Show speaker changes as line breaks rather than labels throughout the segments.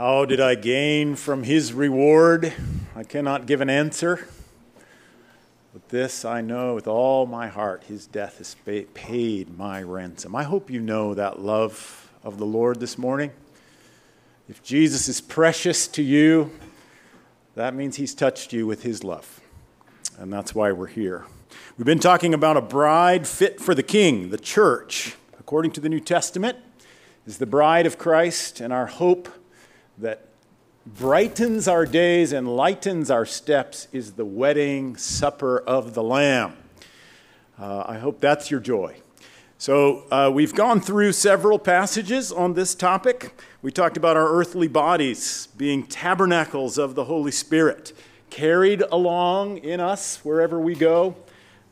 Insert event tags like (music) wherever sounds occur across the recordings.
How did I gain from his reward? I cannot give an answer. But this I know with all my heart his death has paid my ransom. I hope you know that love of the Lord this morning. If Jesus is precious to you, that means he's touched you with his love. And that's why we're here. We've been talking about a bride fit for the king, the church. According to the New Testament, is the bride of Christ, and our hope that brightens our days and lightens our steps is the wedding supper of the Lamb. Uh, I hope that's your joy. So, uh, we've gone through several passages on this topic. We talked about our earthly bodies being tabernacles of the Holy Spirit, carried along in us wherever we go,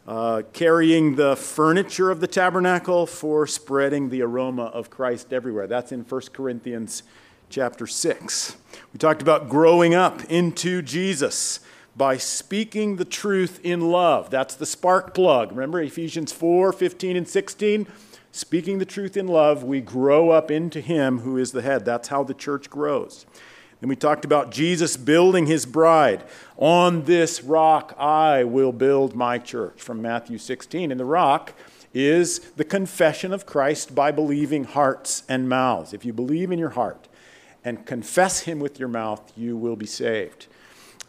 uh, carrying the furniture of the tabernacle for spreading the aroma of Christ everywhere. That's in 1 Corinthians chapter 6. We talked about growing up into Jesus by speaking the truth in love. That's the spark plug. Remember Ephesians 4 15 and 16? Speaking the truth in love, we grow up into Him who is the head. That's how the church grows. Then we talked about Jesus building his bride. On this rock I will build my church from Matthew 16. And the rock is the confession of Christ by believing hearts and mouths. If you believe in your heart and confess him with your mouth, you will be saved.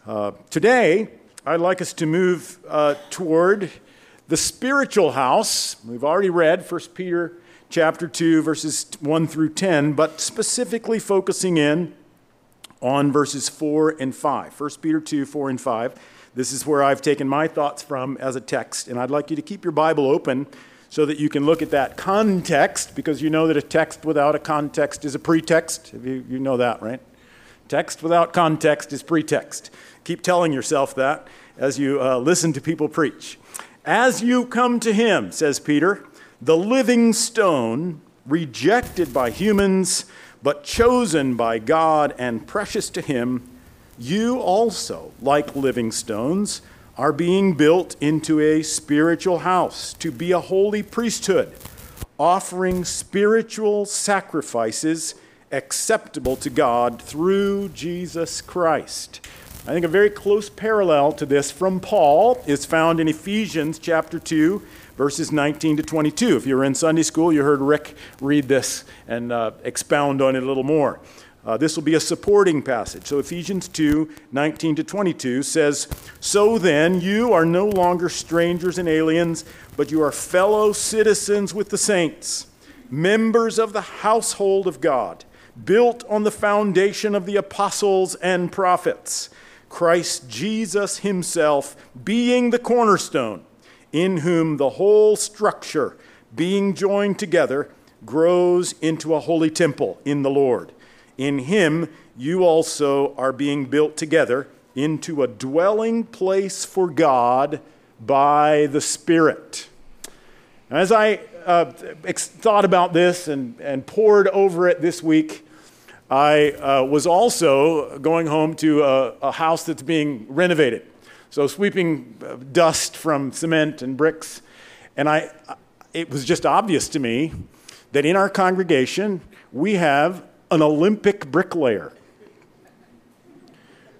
Uh, today, I'd like us to move uh, toward the spiritual house. We've already read 1 Peter chapter 2 verses 1 through 10, but specifically focusing in on verses 4 and 5. 1 Peter 2, 4 and 5. This is where I've taken my thoughts from as a text, and I'd like you to keep your Bible open so that you can look at that context, because you know that a text without a context is a pretext. You, you know that, right? Text without context is pretext. Keep telling yourself that as you uh, listen to people preach. As you come to him, says Peter, the living stone, rejected by humans, but chosen by God and precious to him, you also, like living stones, are being built into a spiritual house to be a holy priesthood, offering spiritual sacrifices acceptable to God through Jesus Christ. I think a very close parallel to this from Paul is found in Ephesians chapter 2, verses 19 to 22. If you were in Sunday school, you heard Rick read this and uh, expound on it a little more. Uh, this will be a supporting passage. So Ephesians 2 19 to 22 says, So then, you are no longer strangers and aliens, but you are fellow citizens with the saints, members of the household of God, built on the foundation of the apostles and prophets, Christ Jesus himself being the cornerstone, in whom the whole structure, being joined together, grows into a holy temple in the Lord. In him you also are being built together into a dwelling place for God by the Spirit. As I uh, thought about this and, and pored over it this week, I uh, was also going home to a, a, house that's being renovated. So, sweeping uh, dust from cement and bricks. And I, it was just obvious to me that in our congregation, we have an Olympic bricklayer.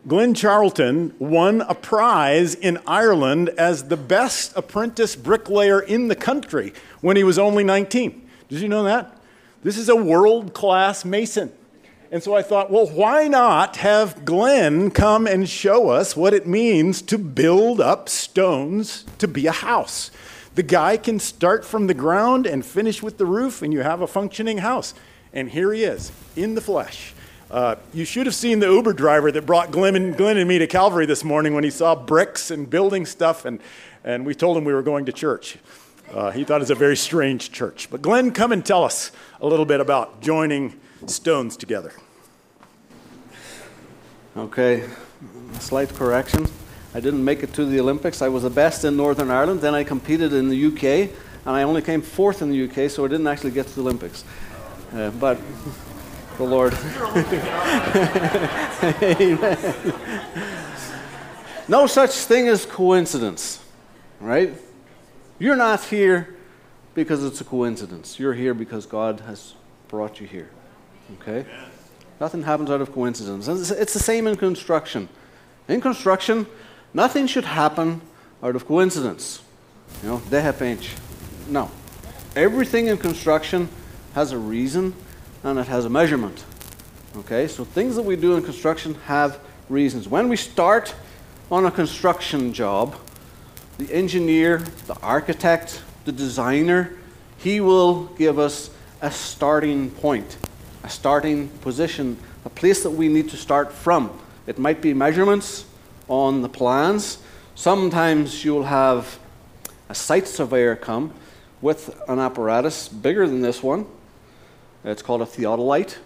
Glenn Charlton won a prize in Ireland as the best apprentice bricklayer in the country when he was only 19. Did you know that? This is a world class mason. And so I thought, well, why not have Glenn come and show us what it means to build up stones to be a house? The guy can start from the ground and finish with the roof, and you have a functioning house. And here he is, in the flesh. Uh, you should have seen the Uber driver that brought Glenn and, Glenn and me to Calvary this morning when he saw bricks and building stuff, and, and we told him we were going to church. Uh, he thought it was a very strange church. But Glenn, come and tell us a little bit about joining stones together.
Okay, slight correction. I didn't make it to the Olympics. I was the best in Northern Ireland. Then I competed in the UK, and I only came fourth in the UK, so I didn't actually get to the Olympics. Uh, but the Lord. Amen. No such thing as coincidence, right? You're not here because it's a coincidence. You're here because God has brought you here. Okay? Nothing happens out of coincidence. And it's the same in construction. In construction, nothing should happen out of coincidence. You know, they have bench. No. Everything in construction has a reason and it has a measurement. Okay, so things that we do in construction have reasons. When we start on a construction job, the engineer, the architect, the designer, he will give us a starting point, a starting position, a place that we need to start from. It might be measurements on the plans. Sometimes you'll have a site surveyor come with an apparatus bigger than this one. It's called a theodolite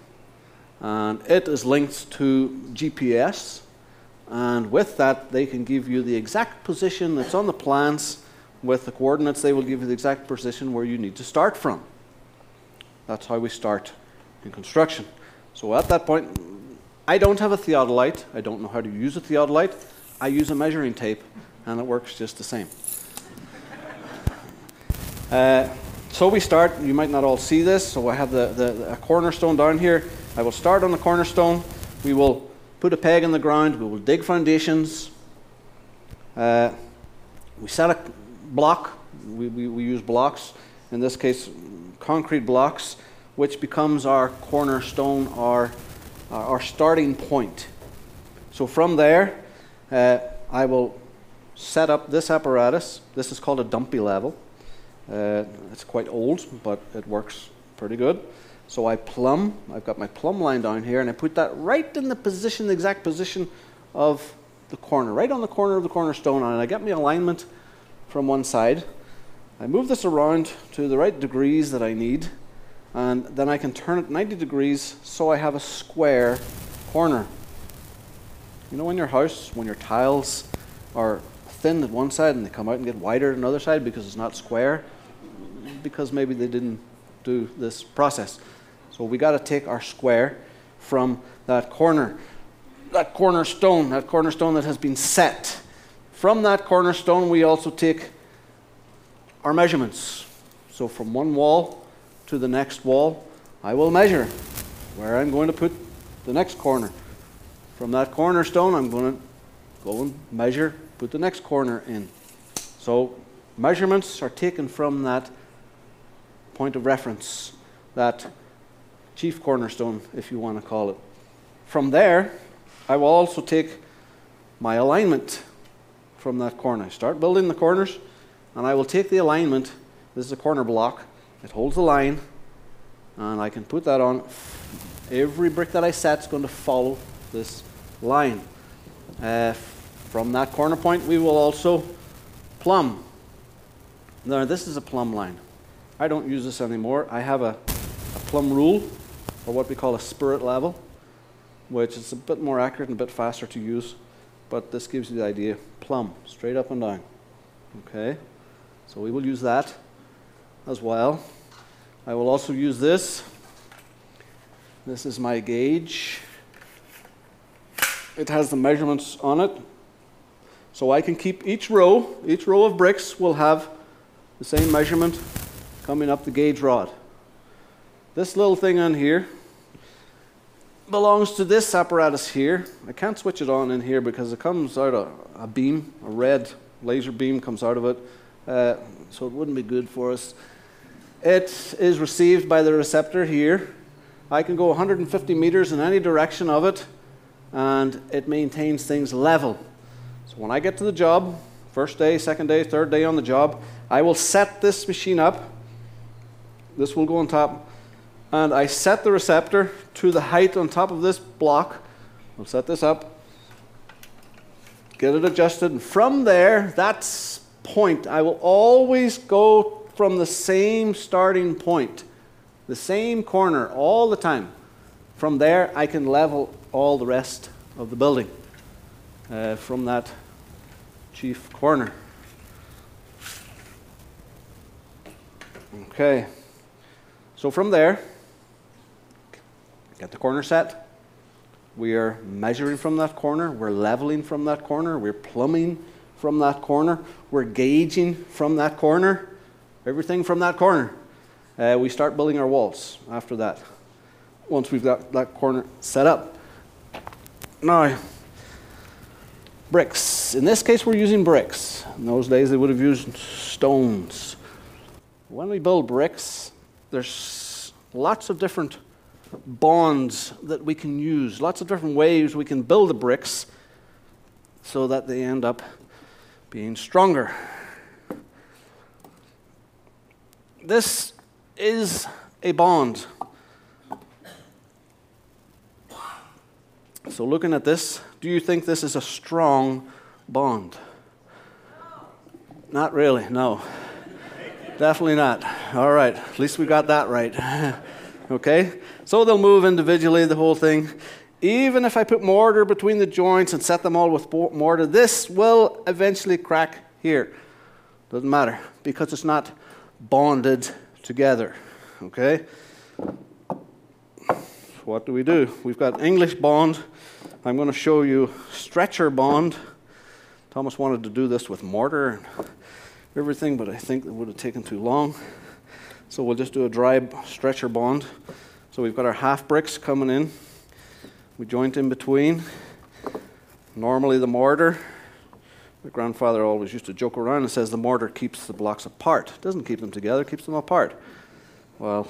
and it is linked to GPS. And with that, they can give you the exact position that's on the plans. With the coordinates, they will give you the exact position where you need to start from. That's how we start in construction. So at that point, I don't have a theodolite. I don't know how to use a theodolite. I use a measuring tape, and it works just the same. (laughs) uh, so we start. You might not all see this. So I have the, the, a cornerstone down here. I will start on the cornerstone. We will put a peg in the ground. We will dig foundations. Uh, we set a block. We, we, we use blocks, in this case, concrete blocks, which becomes our cornerstone, our, our starting point. So from there, uh, I will set up this apparatus. This is called a dumpy level. Uh, it's quite old, but it works pretty good. So I plumb, I've got my plumb line down here, and I put that right in the position, the exact position of the corner, right on the corner of the cornerstone, and I get my alignment from one side. I move this around to the right degrees that I need, and then I can turn it 90 degrees so I have a square corner. You know, in your house, when your tiles are thin at one side and they come out and get wider at another side because it's not square, because maybe they didn't do this process. So we got to take our square from that corner, that cornerstone, that cornerstone that has been set. From that cornerstone, we also take our measurements. So from one wall to the next wall, I will measure where I'm going to put the next corner. From that cornerstone, I'm going to go and measure, put the next corner in. So measurements are taken from that point of reference, that chief cornerstone, if you want to call it. From there, I will also take my alignment from that corner. I start building the corners, and I will take the alignment. This is a corner block. It holds the line, and I can put that on. Every brick that I set is going to follow this line. Uh, from that corner point, we will also plumb. Now, this is a plumb line. I don't use this anymore. I have a, a plumb rule or what we call a spirit level, which is a bit more accurate and a bit faster to use, but this gives you the idea. Plumb, straight up and down. Okay, so we will use that as well. I will also use this. This is my gauge. It has the measurements on it. So I can keep each row, each row of bricks will have the same measurement coming up the gauge rod. This little thing on here belongs to this apparatus here. I can't switch it on in here because it comes out a, a beam, a red laser beam comes out of it, uh, so it wouldn't be good for us. It is received by the receptor here. I can go 150 meters in any direction of it, and it maintains things level. So when I get to the job, first day, second day, third day on the job, I will set this machine up. This will go on top and I set the receptor to the height on top of this block. I'll set this up, get it adjusted, and from there, that point, I will always go from the same starting point, the same corner all the time. From there, I can level all the rest of the building uh, from that chief corner. Okay, so from there, Get the corner set. We are measuring from that corner. We're leveling from that corner. We're plumbing from that corner. We're gauging from that corner. Everything from that corner. Uh, we start building our walls after that. once we've got that corner set up. Now, bricks. In this case, we're using bricks. In those days, they would have used stones. When we build bricks, there's lots of different bonds that we can use, lots of different ways we can build the bricks so that they end up being stronger. This is a bond. So, looking at this, do you think this is a strong bond? Not really, no. Definitely not. All right, at least we got that right. (laughs) okay? So they'll move individually, the whole thing. Even if I put mortar between the joints and set them all with mortar, this will eventually crack here. Doesn't matter because it's not bonded together. Okay? What do we do? We've got English bond. I'm going to show you stretcher bond. Thomas wanted to do this with mortar and everything, but I think it would have taken too long. So we'll just do a dry stretcher bond. So we've got our half bricks coming in. We joint in between. Normally the mortar, my grandfather always used to joke around and says the mortar keeps the blocks apart. It doesn't keep them together, keeps them apart. Well,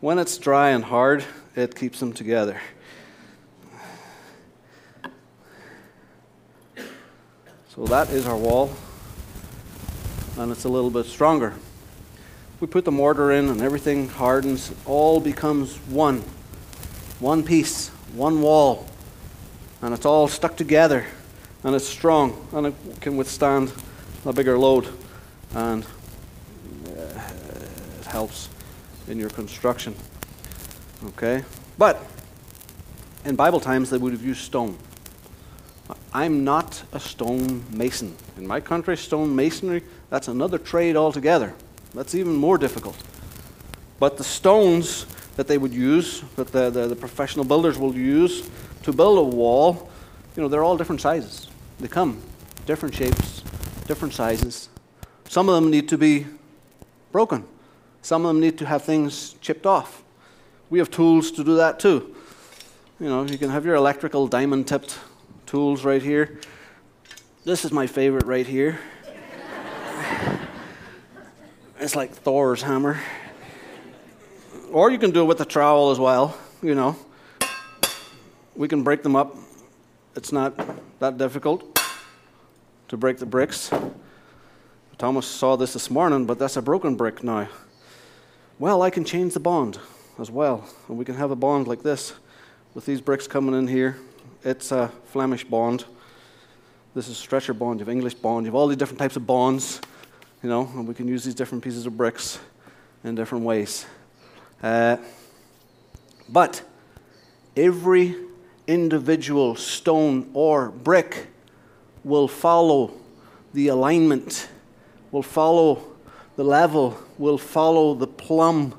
when it's dry and hard, it keeps them together. So that is our wall, and it's a little bit stronger we put the mortar in and everything hardens, all becomes one. One piece, one wall. And it's all stuck together. And it's strong. And it can withstand a bigger load. And uh, it helps in your construction. Okay? But in Bible times, they would have used stone. I'm not a stone mason. In my country, stone masonry, that's another trade altogether. That's even more difficult. But the stones that they would use, that the, the, the, professional builders will use to build a wall, you know, they're all different sizes. They come different shapes, different sizes. Some of them need to be broken. Some of them need to have things chipped off. We have tools to do that too. You know, you can have your electrical diamond tipped tools right here. This is my favorite right here. It's like Thor's hammer. Or you can do it with a trowel as well, you know. We can break them up. It's not that difficult to break the bricks. Thomas saw this this morning, but that's a broken brick now. Well, I can change the bond as well. And we can have a bond like this with these bricks coming in here. It's a Flemish bond. This is stretcher bond, you have English bond, you have all these different types of bonds you know, and we can use these different pieces of bricks in different ways. Uh, but every individual stone or brick will follow the alignment, will follow the level, will follow the plumb,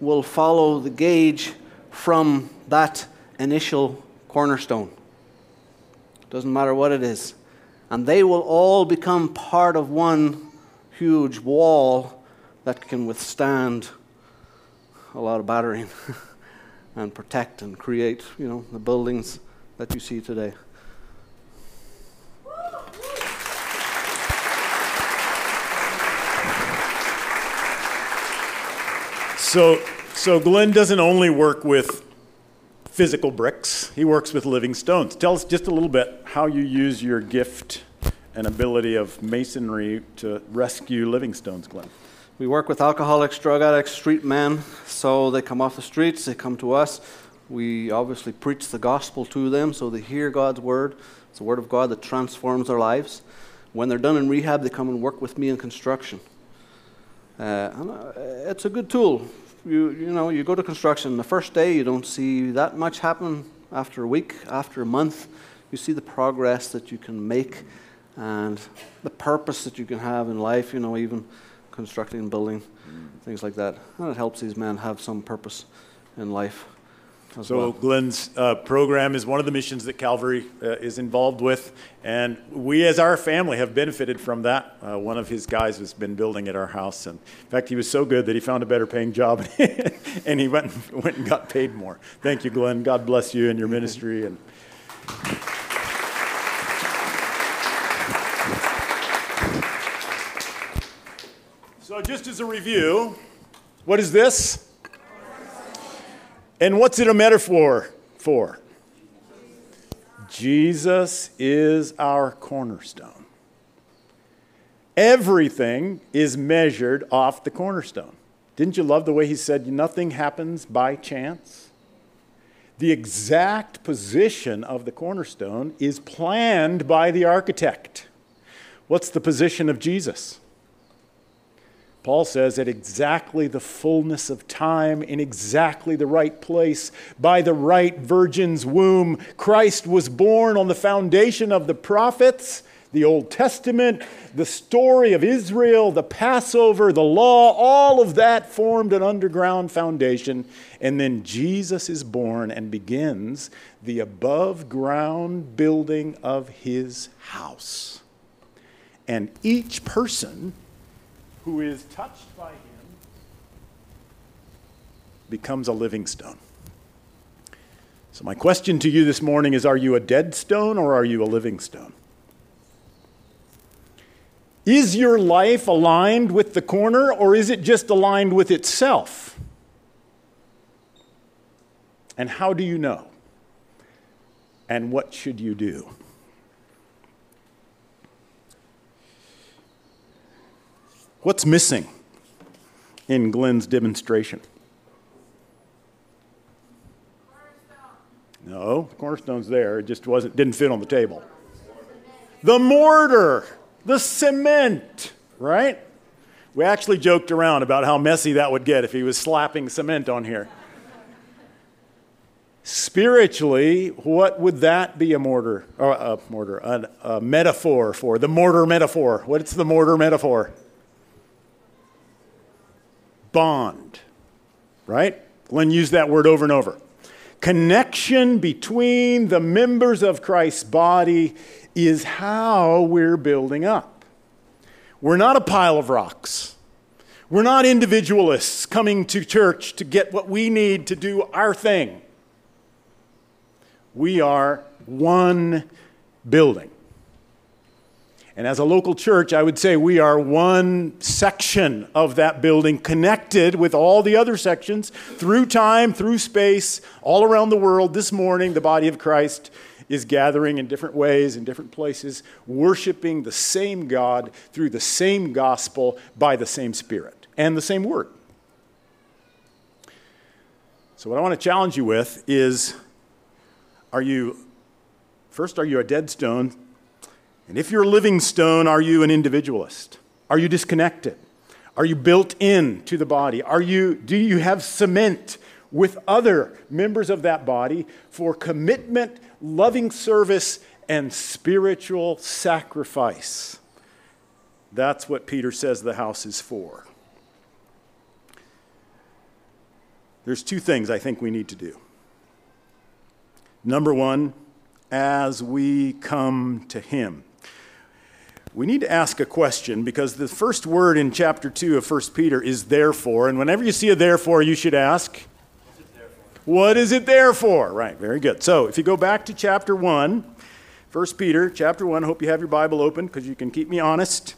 will follow the gauge from that initial cornerstone. Doesn't matter what it is. And they will all become part of one huge wall that can withstand a lot of battering (laughs) and protect and create, you know, the buildings that you see today.
So, so Glenn doesn't only work with physical bricks, he works with living stones. Tell us just a little bit how you use your gift and ability of masonry to rescue living stones, Glenn?
We work with alcoholics, drug addicts, street men. So they come off the streets, they come to us. We obviously preach the gospel to them so they hear God's word. It's the word of God that transforms their lives. When they're done in rehab, they come and work with me in construction. Uh, and, uh, it's a good tool. You, you know, you go to construction, the first day you don't see that much happen. After a week, after a month, you see the progress that you can make and the purpose that you can have in life, you know, even constructing and building, mm. things like that. And it helps these men have some purpose in life
So
well.
Glenn's uh, program is one of the missions that Calvary uh, is involved with, and we, as our family, have benefited from that. Uh, one of his guys has been building at our house, and in fact, he was so good that he found a better paying job, (laughs) and he went and, went and got paid more. Thank you, Glenn. God bless you and your ministry. And so, just as a review, what is this? And what's it a metaphor for? Jesus is our cornerstone. Everything is measured off the cornerstone. Didn't you love the way he said, nothing happens by chance? The exact position of the cornerstone is planned by the architect. What's the position of Jesus? Paul says, at exactly the fullness of time, in exactly the right place, by the right virgin's womb, Christ was born on the foundation of the prophets, the Old Testament, the story of Israel, the Passover, the law, all of that formed an underground foundation. And then Jesus is born and begins the above ground building of his house. And each person who is touched by him becomes a living stone. So, my question to you this morning is Are you a dead stone or are you a living stone? Is your life aligned with the corner or is it just aligned with itself? And how do you know? And what should you do? What's missing in Glenn's demonstration? No, the cornerstone's there. It just wasn't didn't fit on the table. The mortar, the cement, right? We actually joked around about how messy that would get if he was slapping cement on here. Spiritually, what would that be a mortar, or a mortar, a, a metaphor for? The mortar metaphor. What's the mortar metaphor? Bond, right? Glenn used that word over and over. Connection between the members of Christ's body is how we're building up. We're not a pile of rocks. We're not individualists coming to church to get what we need to do our thing. We are one building. And as a local church, I would say we are one section of that building connected with all the other sections through time, through space, all around the world. This morning, the body of Christ is gathering in different ways, in different places, worshiping the same God through the same gospel by the same Spirit and the same Word. So, what I want to challenge you with is are you, first, are you a dead stone? And if you're a living stone, are you an individualist? Are you disconnected? Are you built in to the body? Are you, do you have cement with other members of that body for commitment, loving service, and spiritual sacrifice? That's what Peter says the house is for. There's two things I think we need to do. Number one, as we come to Him. We need to ask a question because the first word in chapter 2 of 1 Peter is therefore. And whenever you see a therefore, you should ask, What is it there for? Right, very good. So if you go back to chapter 1, 1 Peter, chapter 1, I hope you have your Bible open because you can keep me honest.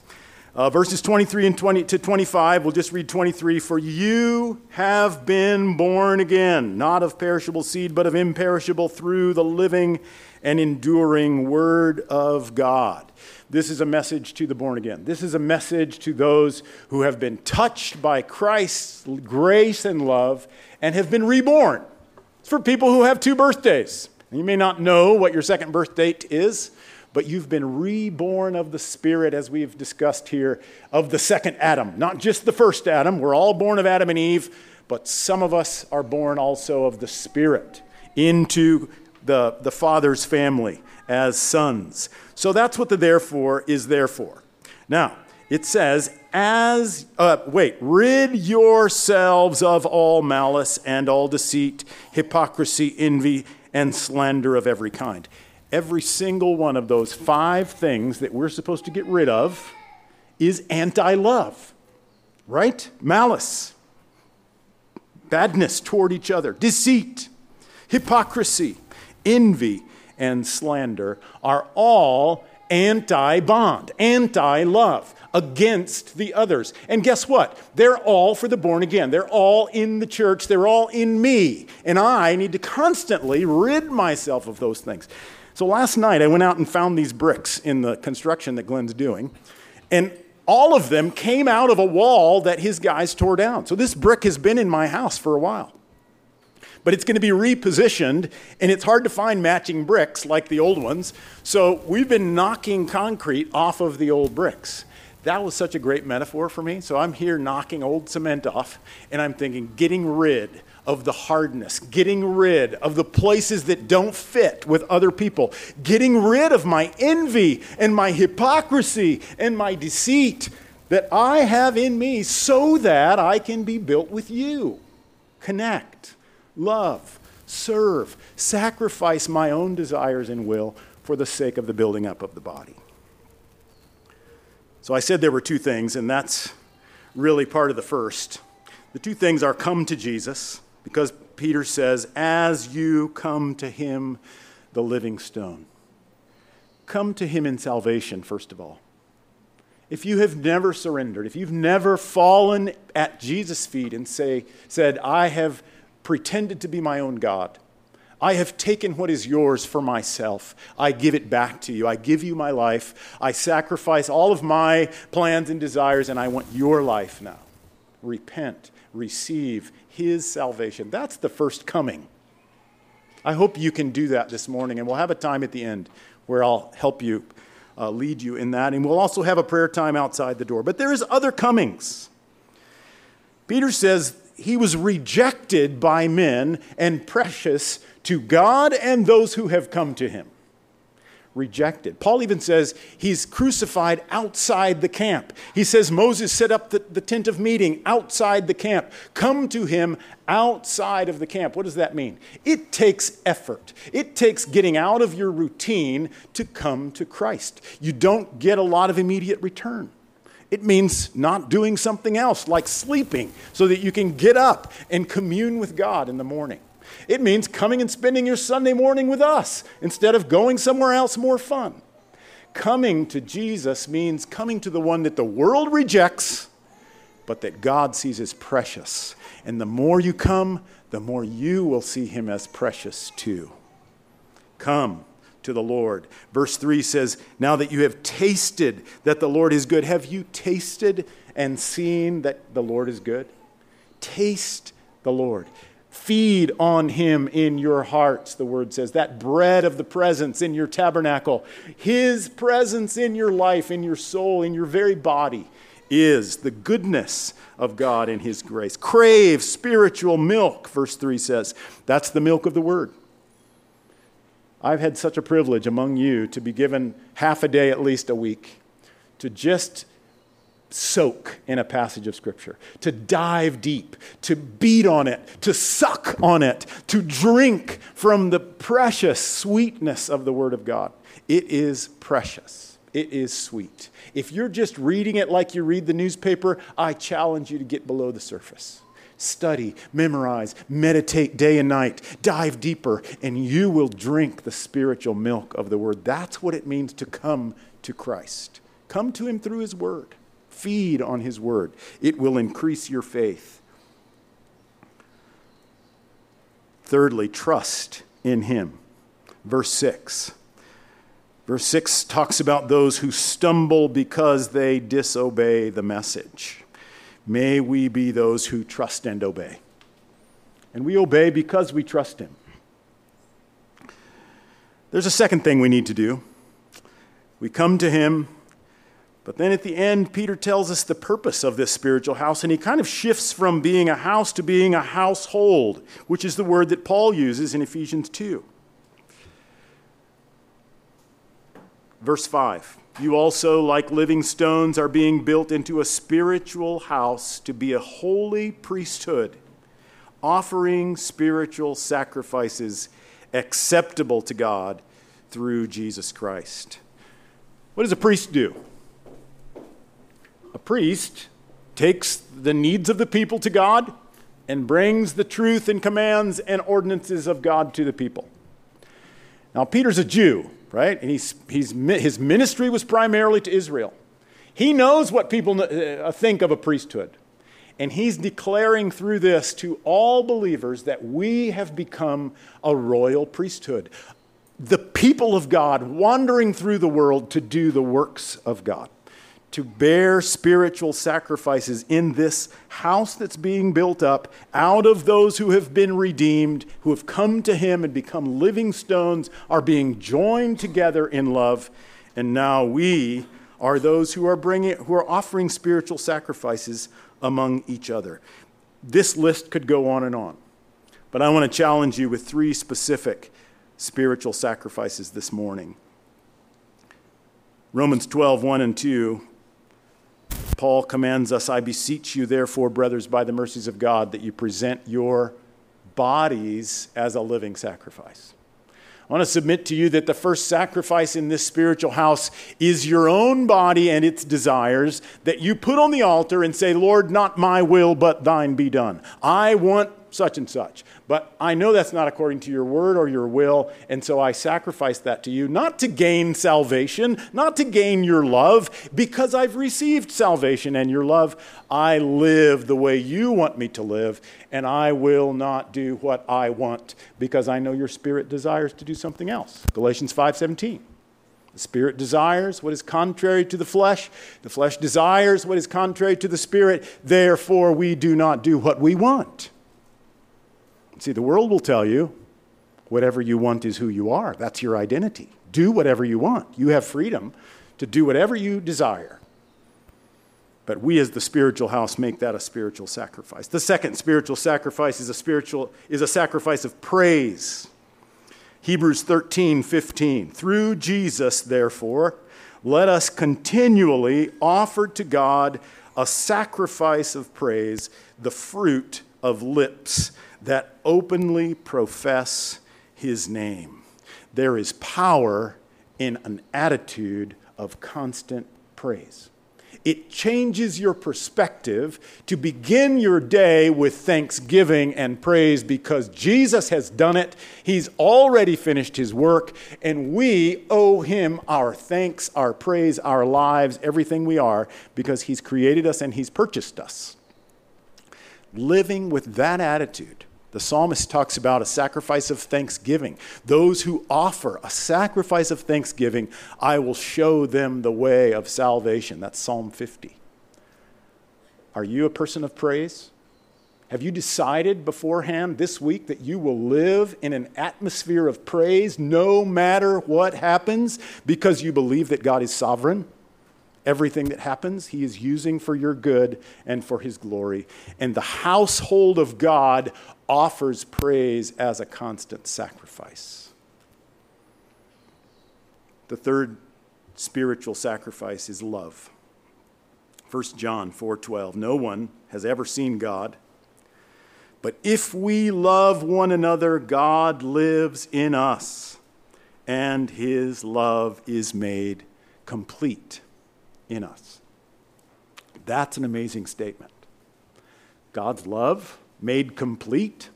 Uh, verses 23 and 20 to 25, we'll just read 23. For you have been born again, not of perishable seed, but of imperishable through the living and enduring Word of God. This is a message to the born again. This is a message to those who have been touched by Christ's grace and love and have been reborn. It's for people who have two birthdays. You may not know what your second birth date is, but you've been reborn of the Spirit, as we've discussed here, of the second Adam. Not just the first Adam. We're all born of Adam and Eve, but some of us are born also of the Spirit into the, the Father's family as sons. So that's what the therefore is there for. Now, it says, as, uh, wait, rid yourselves of all malice and all deceit, hypocrisy, envy, and slander of every kind. Every single one of those five things that we're supposed to get rid of is anti love, right? Malice, badness toward each other, deceit, hypocrisy, envy, and slander are all anti bond, anti love against the others. And guess what? They're all for the born again. They're all in the church. They're all in me. And I need to constantly rid myself of those things. So last night I went out and found these bricks in the construction that Glenn's doing. And all of them came out of a wall that his guys tore down. So this brick has been in my house for a while but it's going to be repositioned, and it's hard to find matching bricks like the old ones. So we've been knocking concrete off of the old bricks. That was such a great metaphor for me. So I'm here knocking old cement off, and I'm thinking, getting rid of the hardness, getting rid of the places that don't fit with other people, getting rid of my envy and my hypocrisy and my deceit that I have in me so that I can be built with you. Connect love, serve, sacrifice my own desires and will for the sake of the building up of the body. So I said there were two things, and that's really part of the first. The two things are come to Jesus, because Peter says, as you come to him, the living stone. Come to him in salvation, first of all. If you have never surrendered, if you've never fallen at Jesus' feet and say, said, I have pretended to be my own God. I have taken what is yours for myself. I give it back to you. I give you my life. I sacrifice all of my plans and desires, and I want your life now. Repent, receive his salvation. That's the first coming. I hope you can do that this morning, and we'll have a time at the end where I'll help you, uh, lead you in that, and we'll also have a prayer time outside the door. But there is other comings. Peter says he was rejected by men and precious to God and those who have come to him. Rejected. Paul even says he's crucified outside the camp. He says Moses set up the, the tent of meeting outside the camp. Come to him outside of the camp. What does that mean? It takes effort. It takes getting out of your routine to come to Christ. You don't get a lot of immediate return. It means not doing something else like sleeping so that you can get up and commune with God in the morning. It means coming and spending your Sunday morning with us instead of going somewhere else more fun. Coming to Jesus means coming to the one that the world rejects, but that God sees as precious. And the more you come, the more you will see him as precious too. Come to the Lord. Verse 3 says, Now that you have tasted that the Lord is good, have you tasted and seen that the Lord is good? Taste the Lord. Feed on him in your hearts, the word says. That bread of the presence in your tabernacle, his presence in your life, in your soul, in your very body, is the goodness of God in his grace. Crave spiritual milk, verse 3 says. That's the milk of the word. I've had such a privilege among you to be given half a day, at least a week, to just soak in a passage of Scripture, to dive deep, to beat on it, to suck on it, to drink from the precious sweetness of the Word of God. It is precious. It is sweet. If you're just reading it like you read the newspaper, I challenge you to get below the surface study, memorize, meditate day and night, dive deeper, and you will drink the spiritual milk of the Word. That's what it means to come to Christ. Come to Him through His Word, feed on His Word. It will increase your faith. Thirdly, trust in Him. Verse 6. Verse 6 talks about those who stumble because they disobey the message. May we be those who trust and obey. And we obey because we trust Him. There's a second thing we need to do. We come to Him, but then at the end, Peter tells us the purpose of this spiritual house, and he kind of shifts from being a house to being a household, which is the word that Paul uses in Ephesians 2. Verse 5 you also, like living stones, are being built into a spiritual house to be a holy priesthood, offering spiritual sacrifices acceptable to God through Jesus Christ. What does a priest do? A priest takes the needs of the people to God and brings the truth and commands and ordinances of God to the people. Now, Peter's a Jew, right? And he's, he's, his ministry was primarily to Israel. He knows what people uh, think of a priesthood. And he's declaring through this to all believers that we have become a royal priesthood, the people of God wandering through the world to do the works of God to bear spiritual sacrifices in this house that's being built up out of those who have been redeemed, who have come to Him and become living stones, are being joined together in love. And now we are those who are, bringing, who are offering spiritual sacrifices among each other. This list could go on and on. But I want to challenge you with three specific spiritual sacrifices this morning. Romans 12, 1 and 2 Paul commands us, I beseech you, therefore, brothers, by the mercies of God, that you present your bodies as a living sacrifice. I want to submit to you that the first sacrifice in this spiritual house is your own body and its desires that you put on the altar and say, Lord, not my will, but thine be done. I want such and such. But I know that's not according to your word or your will, and so I sacrifice that to you, not to gain salvation, not to gain your love, because I've received salvation and your love. I live the way you want me to live, and I will not do what I want, because I know your spirit desires to do something else. Galatians 5:17. The spirit desires what is contrary to the flesh. The flesh desires what is contrary to the spirit. Therefore, we do not do what we want. See, the world will tell you whatever you want is who you are. That's your identity. Do whatever you want. You have freedom to do whatever you desire. But we as the spiritual house make that a spiritual sacrifice. The second spiritual sacrifice is a spiritual is a sacrifice of praise. Hebrews 13, 15. Through Jesus, therefore, let us continually offer to God a sacrifice of praise, the fruit of lips that openly profess his name. There is power in an attitude of constant praise. It changes your perspective to begin your day with thanksgiving and praise because Jesus has done it. He's already finished his work, and we owe him our thanks, our praise, our lives, everything we are, because he's created us and he's purchased us. Living with that attitude the psalmist talks about a sacrifice of thanksgiving. Those who offer a sacrifice of thanksgiving, I will show them the way of salvation. That's Psalm 50. Are you a person of praise? Have you decided beforehand this week that you will live in an atmosphere of praise no matter what happens because you believe that God is sovereign? Everything that happens, He is using for your good and for His glory. And the household of God offers praise as a constant sacrifice. The third spiritual sacrifice is love. 1 John 4:12 No one has ever seen God but if we love one another God lives in us and his love is made complete in us. That's an amazing statement. God's love made complete?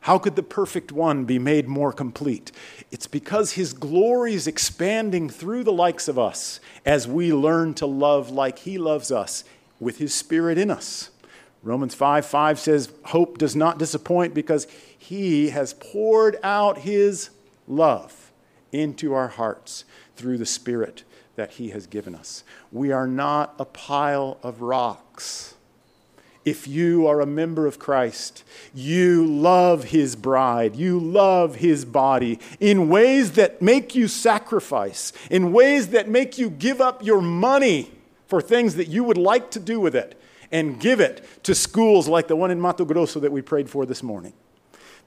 How could the perfect one be made more complete? It's because his glory is expanding through the likes of us as we learn to love like he loves us with his spirit in us. Romans 5 5 says, Hope does not disappoint because he has poured out his love into our hearts through the spirit that he has given us. We are not a pile of rocks if you are a member of Christ, you love his bride, you love his body in ways that make you sacrifice, in ways that make you give up your money for things that you would like to do with it and give it to schools like the one in Mato Grosso that we prayed for this morning.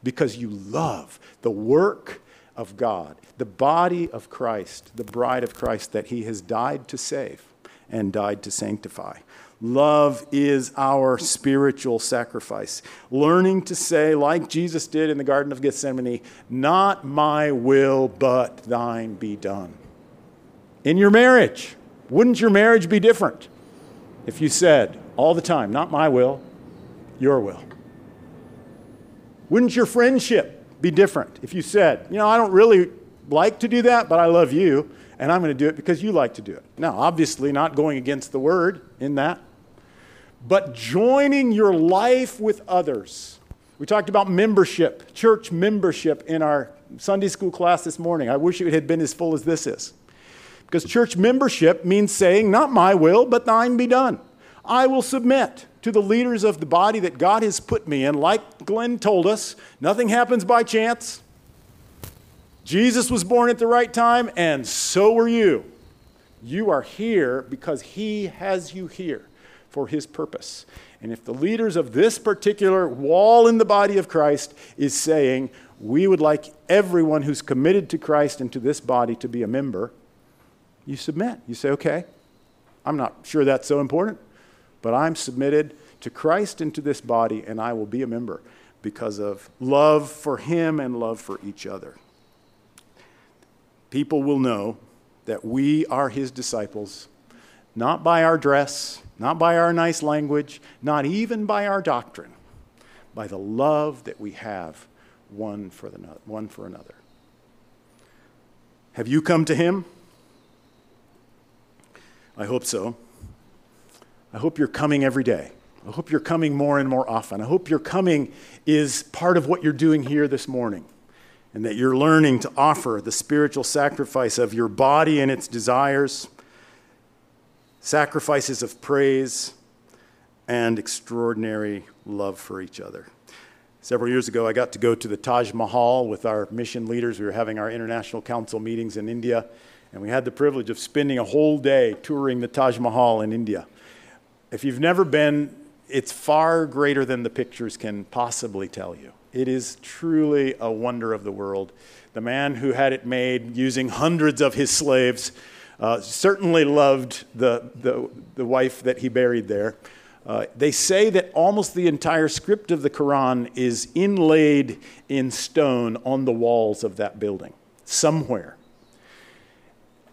Because you love the work of God, the body of Christ, the bride of Christ that he has died to save and died to sanctify. Love is our spiritual sacrifice. Learning to say, like Jesus did in the Garden of Gethsemane, not my will, but thine be done. In your marriage, wouldn't your marriage be different if you said all the time, not my will, your will? Wouldn't your friendship be different if you said, you know, I don't really like to do that, but I love you, and I'm going to do it because you like to do it? Now, obviously, not going against the word in that but joining your life with others. We talked about membership, church membership in our Sunday school class this morning. I wish it had been as full as this is. Because church membership means saying, Not my will, but thine be done. I will submit to the leaders of the body that God has put me in. Like Glenn told us, nothing happens by chance. Jesus was born at the right time, and so were you. You are here because he has you here for his purpose. And if the leaders of this particular wall in the body of Christ is saying, we would like everyone who's committed to Christ and to this body to be a member, you submit. You say, okay, I'm not sure that's so important, but I'm submitted to Christ and to this body, and I will be a member because of love for Him and love for each other. People will know that we are His disciples, not by our dress, not by our nice language, not even by our doctrine, by the love that we have one for, the, one for another. Have you come to Him? I hope so. I hope you're coming every day. I hope you're coming more and more often. I hope your coming is part of what you're doing here this morning and that you're learning to offer the spiritual sacrifice of your body and its desires sacrifices of praise, and extraordinary love for each other. Several years ago, I got to go to the Taj Mahal with our mission leaders. We were having our international council meetings in India, and we had the privilege of spending a whole day touring the Taj Mahal in India. If you've never been, it's far greater than the pictures can possibly tell you. It is truly a wonder of the world. The man who had it made using hundreds of his slaves uh, certainly loved the, the, the, wife that he buried there. Uh, they say that almost the entire script of the Quran is inlaid in stone on the walls of that building, somewhere.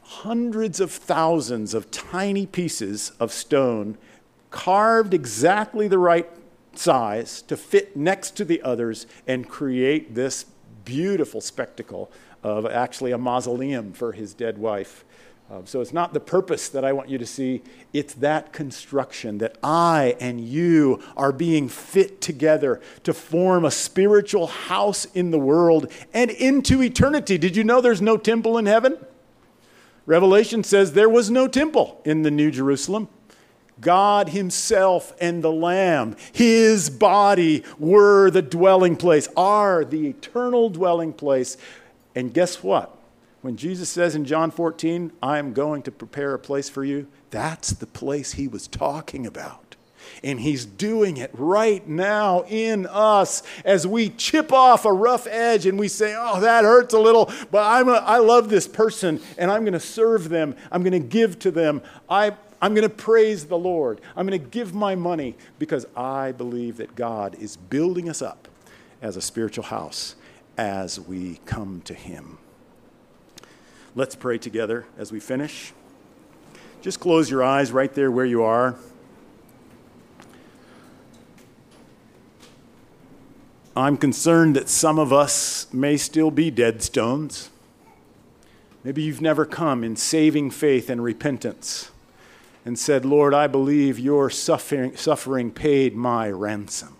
Hundreds of thousands of tiny pieces of stone carved exactly the right size to fit next to the others and create this beautiful spectacle of actually a mausoleum for his dead wife. Um, so it's not the purpose that I want you to see, it's that construction that I and you are being fit together to form a spiritual house in the world and into eternity. Did you know there's no temple in heaven? Revelation says there was no temple in the New Jerusalem. God Himself and the Lamb, His body, were the dwelling place, are the eternal dwelling place. And guess what? When Jesus says in John 14, I am going to prepare a place for you, that's the place he was talking about. And he's doing it right now in us as we chip off a rough edge and we say, Oh, that hurts a little, but I'm a, I love this person and I'm going to serve them. I'm going to give to them. I, I'm going to praise the Lord. I'm going to give my money because I believe that God is building us up as a spiritual house as we come to Him. Let's pray together as we finish. Just close your eyes right there where you are. I'm concerned that some of us may still be dead stones. Maybe you've never come in saving faith and repentance and said, Lord, I believe your suffering, suffering paid my ransom.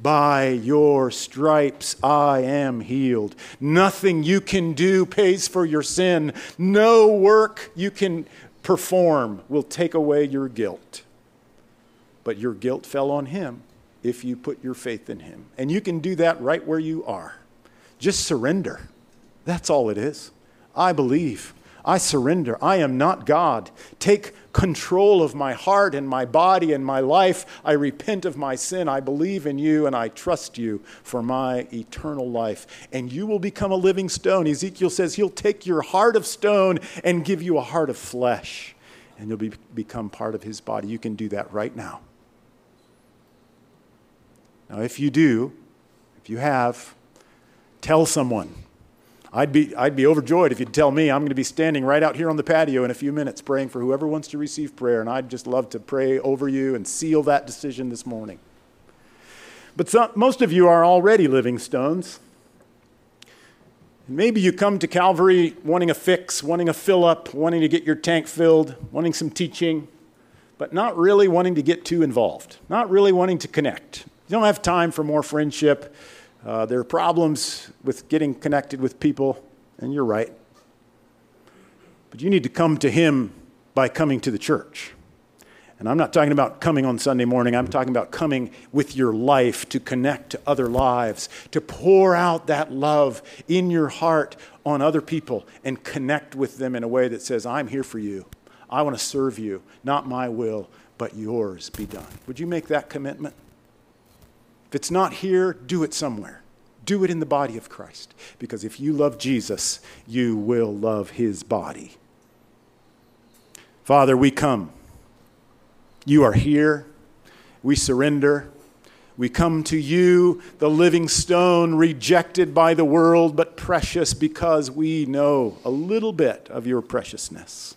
By your stripes I am healed. Nothing you can do pays for your sin. No work you can perform will take away your guilt. But your guilt fell on him if you put your faith in him. And you can do that right where you are. Just surrender. That's all it is. I believe. I surrender. I am not God. Take control of my heart and my body and my life. I repent of my sin. I believe in you and I trust you for my eternal life. And you will become a living stone. Ezekiel says he'll take your heart of stone and give you a heart of flesh, and you'll be, become part of his body. You can do that right now. Now, if you do, if you have, tell someone. I'd be, I'd be overjoyed if you'd tell me I'm going to be standing right out here on the patio in a few minutes praying for whoever wants to receive prayer, and I'd just love to pray over you and seal that decision this morning. But some, most of you are already living stones. Maybe you come to Calvary wanting a fix, wanting a fill up, wanting to get your tank filled, wanting some teaching, but not really wanting to get too involved, not really wanting to connect. You don't have time for more friendship. Uh, there are problems with getting connected with people, and you're right. But you need to come to Him by coming to the church. And I'm not talking about coming on Sunday morning, I'm talking about coming with your life to connect to other lives, to pour out that love in your heart on other people and connect with them in a way that says, I'm here for you. I want to serve you, not my will, but yours be done. Would you make that commitment? If it's not here, do it somewhere. Do it in the body of Christ. Because if you love Jesus, you will love his body. Father, we come. You are here. We surrender. We come to you, the living stone, rejected by the world, but precious because we know a little bit of your preciousness.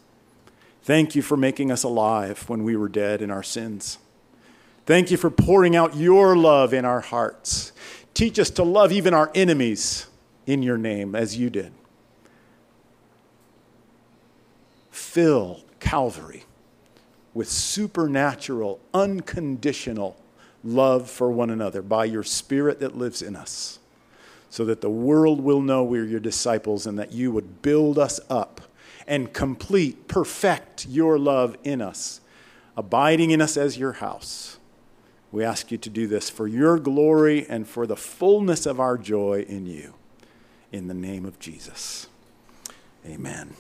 Thank you for making us alive when we were dead in our sins. Thank you for pouring out your love in our hearts. Teach us to love even our enemies in your name as you did. Fill Calvary with supernatural, unconditional love for one another by your Spirit that lives in us, so that the world will know we're your disciples and that you would build us up and complete, perfect your love in us, abiding in us as your house. We ask you to do this for your glory and for the fullness of our joy in you. In the name of Jesus. Amen.